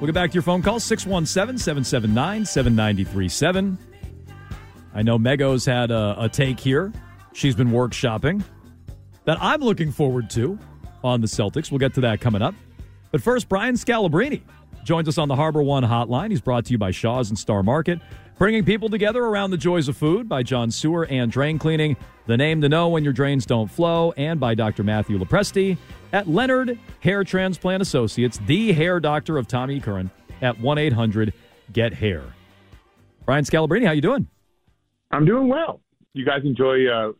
We'll get back to your phone call, 617 779 7937. I know Mego's had a, a take here. She's been workshopping that I'm looking forward to on the Celtics. We'll get to that coming up. But first, Brian Scalabrine joins us on the HarborOne hotline. He's brought to you by Shaw's and Star Market, bringing people together around the joys of food by John Sewer and Drain Cleaning, the name to know when your drains don't flow, and by Dr. Matthew Lopresti at Leonard Hair Transplant Associates, the hair doctor of Tommy Curran at 1-800-GET-HAIR. Brian Scalabrine, how you doing? I'm doing well. You guys enjoy uh,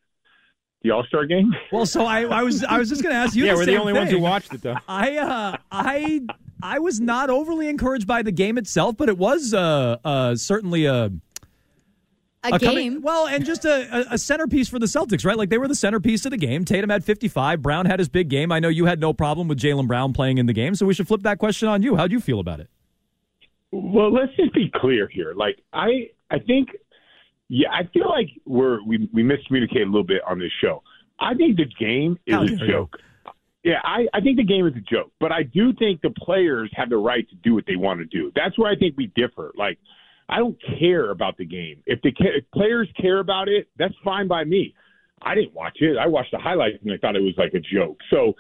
the All Star game? Well, so I, I was I was just going to ask you. yeah, the we're the same only ones who watched it, though. I uh, I I was not overly encouraged by the game itself, but it was uh, uh, certainly a A, a game. coming- well, and just a, a, a centerpiece for the Celtics, right? Like they were the centerpiece of the game. Tatum had 55. Brown had his big game. I know you had no problem with Jaylen Brown playing in the game, so we should flip that question on you. How do you feel about it? Well, let's just be clear here. Like I, I think, yeah, I feel like we're we we miscommunicate a little bit on this show. I think the game is How a joke. you. Yeah, I, I think the game is a joke, but I do think the players have the right to do what they want to do. That's where I think we differ. Like, I don't care about the game. If the if players care about it, that's fine by me. I didn't watch it. I watched the highlights and I thought it was like a joke. So,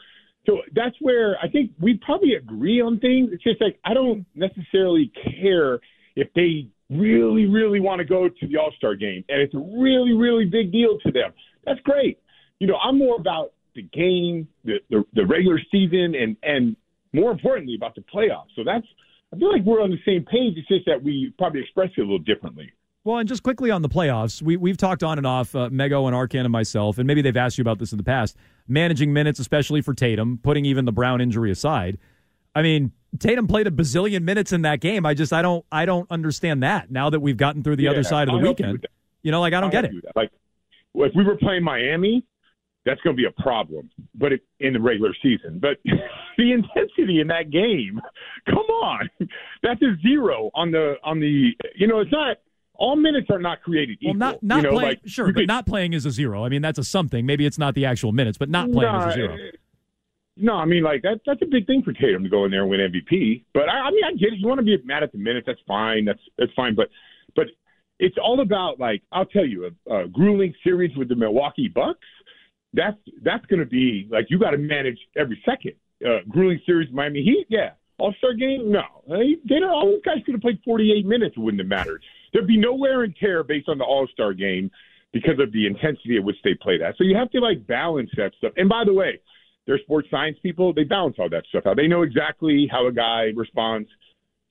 so that's where I think we probably agree on things. It's just like I don't necessarily care if they really, really want to go to the All Star game and it's a really, really big deal to them. That's great. You know, I'm more about the game, the, the the regular season, and and more importantly about the playoffs. So that's I feel like we're on the same page. It's just that we probably express it a little differently. Well, and just quickly on the playoffs, we, we've talked on and off, uh, Mego and Arcand and myself, and maybe they've asked you about this in the past, managing minutes, especially for Tatum, putting even the Brown injury aside. I mean, Tatum played a bazillion minutes in that game. I just, I don't, I don't understand that now that we've gotten through the Yeah, other side of the help you weekend. You know, like, I don't I'll get it. you with that. Like, if we were playing Miami, that's going to be a problem. But it, in the regular season, but the intensity in that game, come on, that's a zero on the on the. You know, it's not all minutes are not created Well, equal. not, not you know, playing, like, sure, but could- not playing is a zero. I mean, that's a something. Maybe it's not the actual minutes, but not playing is a zero. No, I mean like that. That's a big thing for Tatum to go in there and win MVP. But I, I mean, I get it. You want to be mad at the minutes? That's fine. That's that's fine. But but it's all about like I'll tell you a, a grueling series with the Milwaukee Bucks. That's that's going to be like you got to manage every second. Uh, grueling series Miami Heat, yeah. All Star game, no. They, they don't. All those guys could have played 48 minutes. It wouldn't have mattered. There'd be no wear and tear based on the All Star game because of the intensity at which they play that. So you have to like balance that stuff. And by the way, they're sports science people. They balance all that stuff out. They know exactly how a guy responds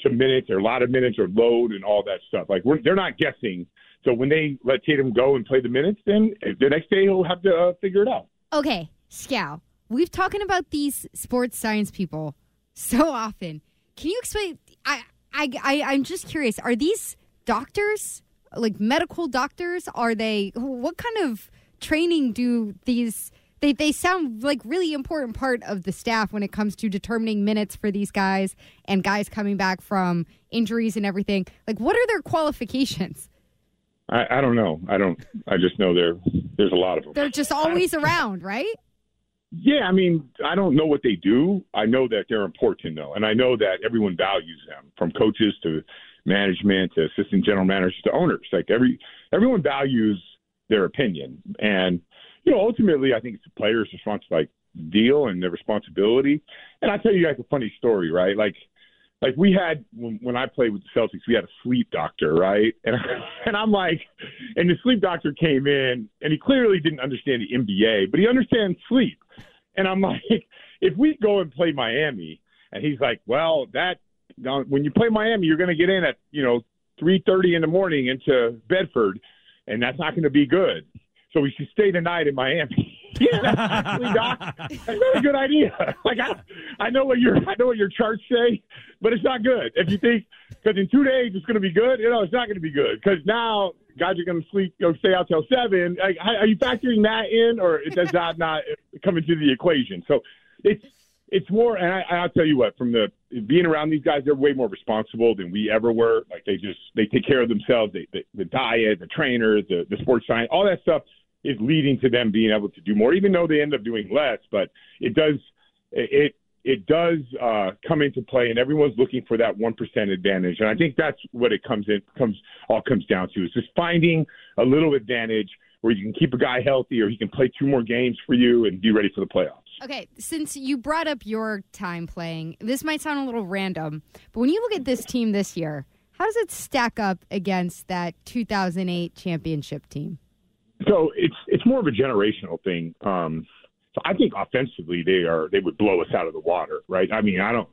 to minutes or a lot of minutes or load and all that stuff. Like we're, they're not guessing. So when they let Tatum go and play the minutes, then the next day he'll have to uh, figure it out. Okay, Scal. We've talking about these sports science people so often. Can you explain? I, I, I, I'm just curious. Are these doctors, like medical doctors? Are they? What kind of training do these? They, they sound like really important part of the staff when it comes to determining minutes for these guys and guys coming back from injuries and everything. Like, what are their qualifications? I, I don't know. I don't. I just know there there's a lot of them. They're just always around, right? Yeah, I mean, I don't know what they do. I know that they're important though, and I know that everyone values them, from coaches to management to assistant general managers to owners. Like every everyone values their opinion, and you know ultimately I think it's the players' response like deal and their responsibility. And I tell you guys a funny story, right? Like like we had when, when I played with the Celtics, we had a sleep doctor, right? And and I'm like, and the sleep doctor came in, and he clearly didn't understand the NBA, but he understands sleep. And I'm like, if we go and play Miami, and he's like, well, that when you play Miami, you're going to get in at you know 3:30 in the morning into Bedford, and that's not going to be good. So we should stay the night in Miami. Yeah, actually not. That's not a good idea. Like I, I know what your I know what your charts say, but it's not good. If you think because in two days it's going to be good, you know it's not going to be good because now guys are going to sleep, you know, stay out till seven. Like, are you factoring that in, or does that not come into the equation? So it's it's more, and I, I'll tell you what, from the being around these guys, they're way more responsible than we ever were. Like they just they take care of themselves. They, they the diet, the trainers, the the sports science, all that stuff is leading to them being able to do more, even though they end up doing less. But it does it it does uh, come into play, and everyone's looking for that one percent advantage. And I think that's what it comes in comes all comes down to is just finding a little advantage where you can keep a guy healthy, or he can play two more games for you and be ready for the playoffs. Okay, since you brought up your time playing, this might sound a little random, but when you look at this team this year, how does it stack up against that 2008 championship team? So it's it's more of a generational thing. Um, so I think offensively they are they would blow us out of the water, right? I mean, I don't.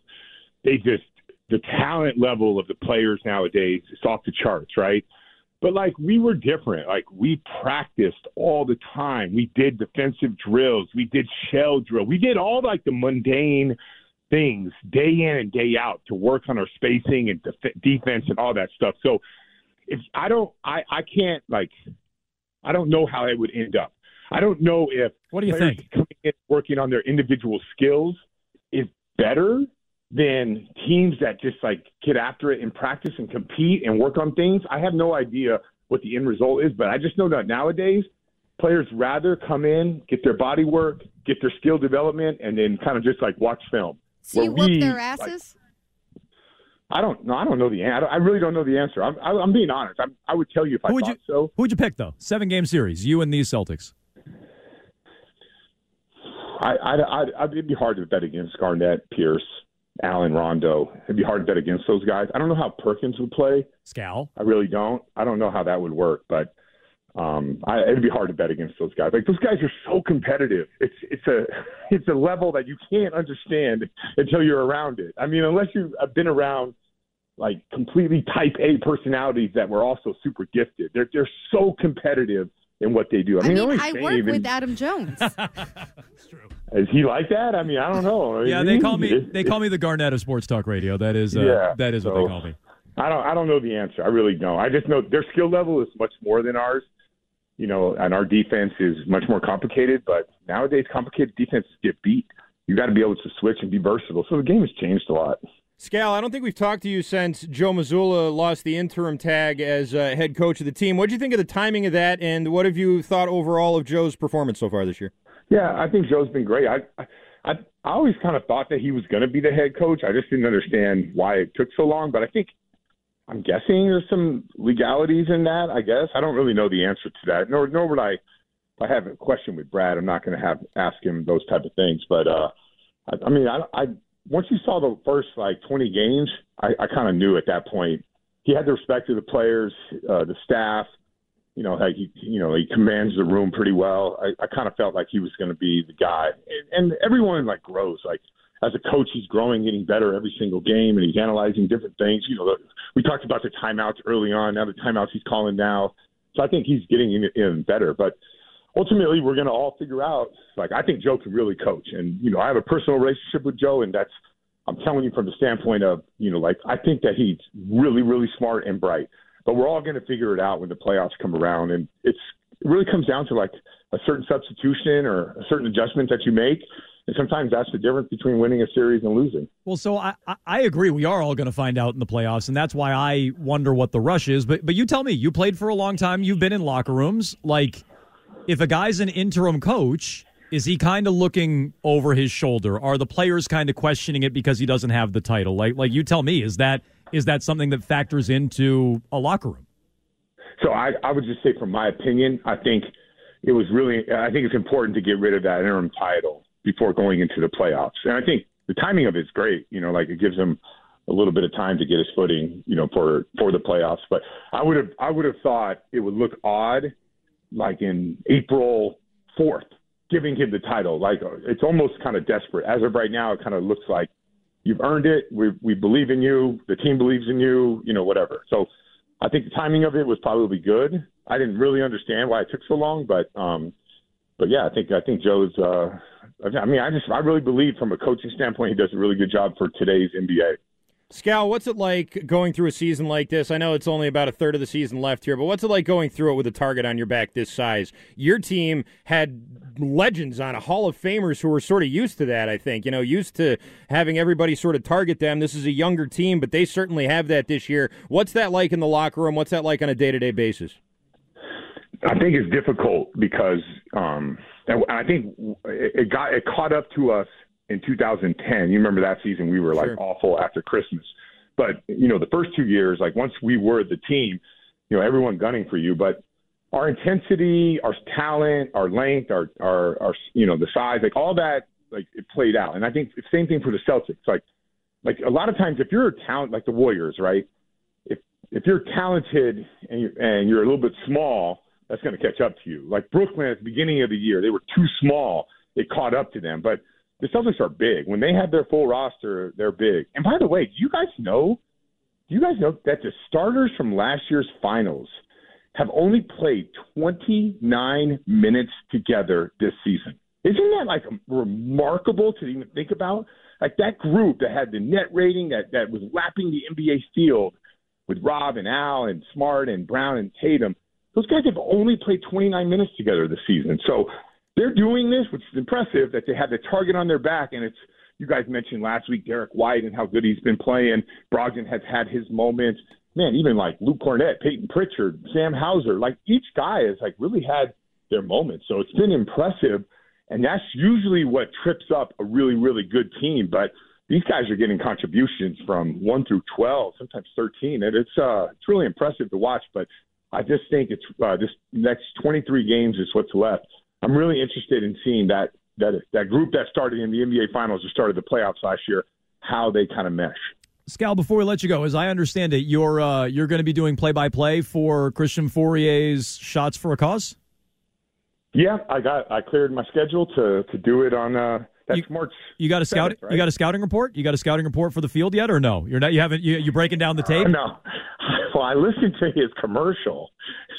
They just the talent level of the players nowadays is off the charts, right? But like we were different. Like we practiced all the time. We did defensive drills. We did shell drill. We did all like the mundane things day in and day out to work on our spacing and def- defense and all that stuff. So if I don't, I I can't like I don't know how it would end up. I don't know if what do you think coming in working on their individual skills is better than teams that just like get after it and practice and compete and work on things. I have no idea what the end result is, but I just know that nowadays players rather come in, get their body work, get their skill development, and then kind of just like watch film. So you whoop their asses. Like, I don't know. I don't know the answer. I really don't know the answer. I'm, I, am being honest. I'm, i would tell you if I who would thought you, so. Who would you pick though? Seven game series. You and these Celtics. I, I, I, it'd be hard to bet against Garnett, Pierce, Allen, Rondo. It'd be hard to bet against those guys. I don't know how Perkins would play. Scal. I really don't. I don't know how that would work, but um, I, it'd be hard to bet against those guys. Like those guys are so competitive. It's it's a it's a level that you can't understand until you're around it. I mean, unless you've been around like completely type A personalities that were also super gifted. They're they're so competitive in what they do. I, I mean, mean I work with Adam Jones. That's true. Is he like that? I mean, I don't know. yeah, they call me they call me the Garnett of Sports Talk Radio. That is uh, yeah, that is so, what they call me. I don't I don't know the answer. I really don't. I just know their skill level is much more than ours. You know, and our defense is much more complicated. But nowadays, complicated defenses get beat. You got to be able to switch and be versatile. So the game has changed a lot. Scal, I don't think we've talked to you since Joe Mazzulla lost the interim tag as uh, head coach of the team. What do you think of the timing of that, and what have you thought overall of Joe's performance so far this year? Yeah, I think Joe's been great. I I, I always kind of thought that he was going to be the head coach. I just didn't understand why it took so long. But I think I'm guessing there's some legalities in that. I guess I don't really know the answer to that. Nor nor would I. If I have a question with Brad, I'm not going to have ask him those type of things. But uh, I, I mean, I, I once you saw the first like 20 games, I, I kind of knew at that point he had the respect of the players, uh, the staff. You know, like he, you know, he commands the room pretty well. I, I kind of felt like he was going to be the guy, and, and everyone like grows. Like as a coach, he's growing, getting better every single game, and he's analyzing different things. You know, we talked about the timeouts early on. Now the timeouts he's calling now, so I think he's getting in, in better. But ultimately we're going to all figure out. Like I think Joe can really coach, and you know I have a personal relationship with Joe, and that's I'm telling you from the standpoint of you know like I think that he's really really smart and bright. But we're all going to figure it out when the playoffs come around, and it's it really comes down to like a certain substitution or a certain adjustment that you make. And sometimes that's the difference between winning a series and losing. Well, so I, I agree. We are all going to find out in the playoffs, and that's why I wonder what the rush is. But but you tell me, you played for a long time. You've been in locker rooms. Like, if a guy's an interim coach, is he kind of looking over his shoulder? Are the players kind of questioning it because he doesn't have the title? Like, like you tell me, is that is that something that factors into a locker room? So I, I would just say, from my opinion, I think it was really. I think it's important to get rid of that interim title before going into the playoffs, and I think the timing of it's great. You know, like it gives him a little bit of time to get his footing. You know, for for the playoffs. But I would have I would have thought it would look odd, like in April fourth, giving him the title. Like it's almost kind of desperate. As of right now, it kind of looks like you've earned it. We we believe in you. The team believes in you. You know, whatever. So I think the timing of it was probably good. I didn't really understand why it took so long, but um, but yeah, I think I think Joe's. Uh, I mean, I just I really believe from a coaching standpoint, he does a really good job for today's NBA. Scal, what's it like going through a season like this? I know it's only about a third of the season left here, but what's it like going through it with a target on your back this size? Your team had legends on a Hall of Famers who were sort of used to that, I think. You know, used to having everybody sort of target them. This is a younger team, but they certainly have that this year. What's that like in the locker room? What's that like on a day to day basis? I think it's difficult because um, I think it got it caught up to us in 2010. You remember that season? We were like Sure. awful after Christmas. But you know, the first two years, like once we were the team, you know, everyone gunning for you. But our intensity, our talent, our length, our our, our you know the size, like all that, like it played out. And I think the same thing for the Celtics. Like like a lot of times, if you're a talent like the Warriors, right? If if you're talented and you're, and you're a little bit small, that's going to catch up to you. Like Brooklyn at the beginning of the year, they were too small. It caught up to them. But the Celtics are big. When they have their full roster, they're big. And by the way, do you guys know? Do you guys know that the starters from last year's finals have only played 29 minutes together this season? Isn't that like remarkable to even think about? Like that group that had the net rating that that was lapping the NBA field with Rob and Al and Smart and Brown and Tatum. Those guys have only played 29 minutes together this season. So they're doing this, which is impressive that they have the target on their back. And it's, you guys mentioned last week Derrick White and how good he's been playing. Brogdon has had his moments. Man, even like Luke Kornet, Payton Pritchard, Sam Hauser, like each guy has like really had their moments. So it's been impressive. And that's usually what trips up a really, really good team. But these guys are getting contributions from one through twelve, sometimes thirteen, and it's uh it's really impressive to watch. But I just think it's uh, this next twenty three games is what's left. I'm really interested in seeing that that that group that started in the NBA Finals or started the playoffs last year, how they kind of mesh. Scal, before we let you go, as I understand it, you're uh, you're going to be doing play by play for Christian Fauria's shots for a cause. Yeah, I got I cleared my schedule to to do it on uh that's March. You got a scout. right? You got a scouting report. You got a scouting report for the field yet, or no? You're not. You haven't. You, you breaking down the tape? No. Well, I listened to his commercial.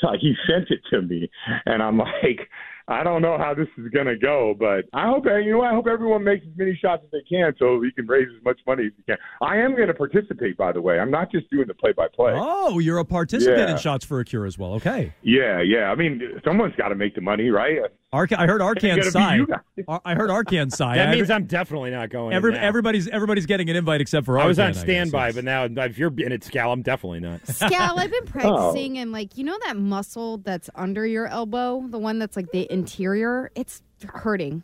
Like he sent it to me, and I'm like, I don't know how this is gonna go, but I hope you know. I hope everyone makes as many shots as they can, so we can raise as much money as we can. I am going to participate, by the way. I'm not just doing the play-by-play. Oh, you're a participant Yeah. in shots for a cure as well. Okay. Yeah, yeah. I mean, someone's got to make the money, right? Arca- I heard It's Arcand gonna be sign. you guys. Ar- I heard Arcand sign. That means I'm definitely not going. every, everybody's everybody's getting an invite except for Arcand. I was on standby, but now if you're in it, Scal, I'm definitely not. Scal, I've been Oh. practicing, and like you know that muscle that's under your elbow, the one that's like the interior, it's hurting.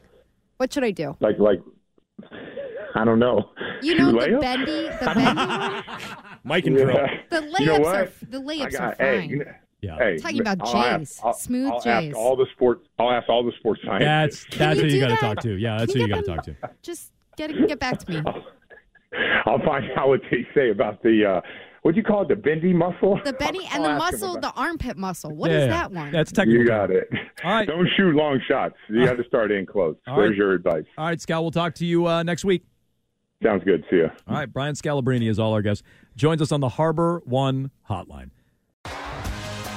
What should I do? Like, like, I don't know. You know the layup? bendy, the bendy one. Mikan Yeah. drill. The layups You know are what? the I layups got- are hey, fine. you know- Yeah. Hey, Talking about I'll ask- Smooth I'll Jays. Ask all the sports. I'll ask all the sports scientists. that's you who you got to talk to. Yeah, that's who you you got to talk to. Just get get back to me. I'll find out what they say about the uh, what do you call it, the bendy muscle? The bendy and I'll the muscle, the armpit muscle. What is Yeah, that one? That's technical. You got it. All right. Don't shoot long shots. You got to start in close. All There's right. your advice. All right, Scal. We'll talk to you uh, next week. Sounds good. See ya. All right, Brian Scalabrine is all our guest. Joins us on the HarborOne Hotline.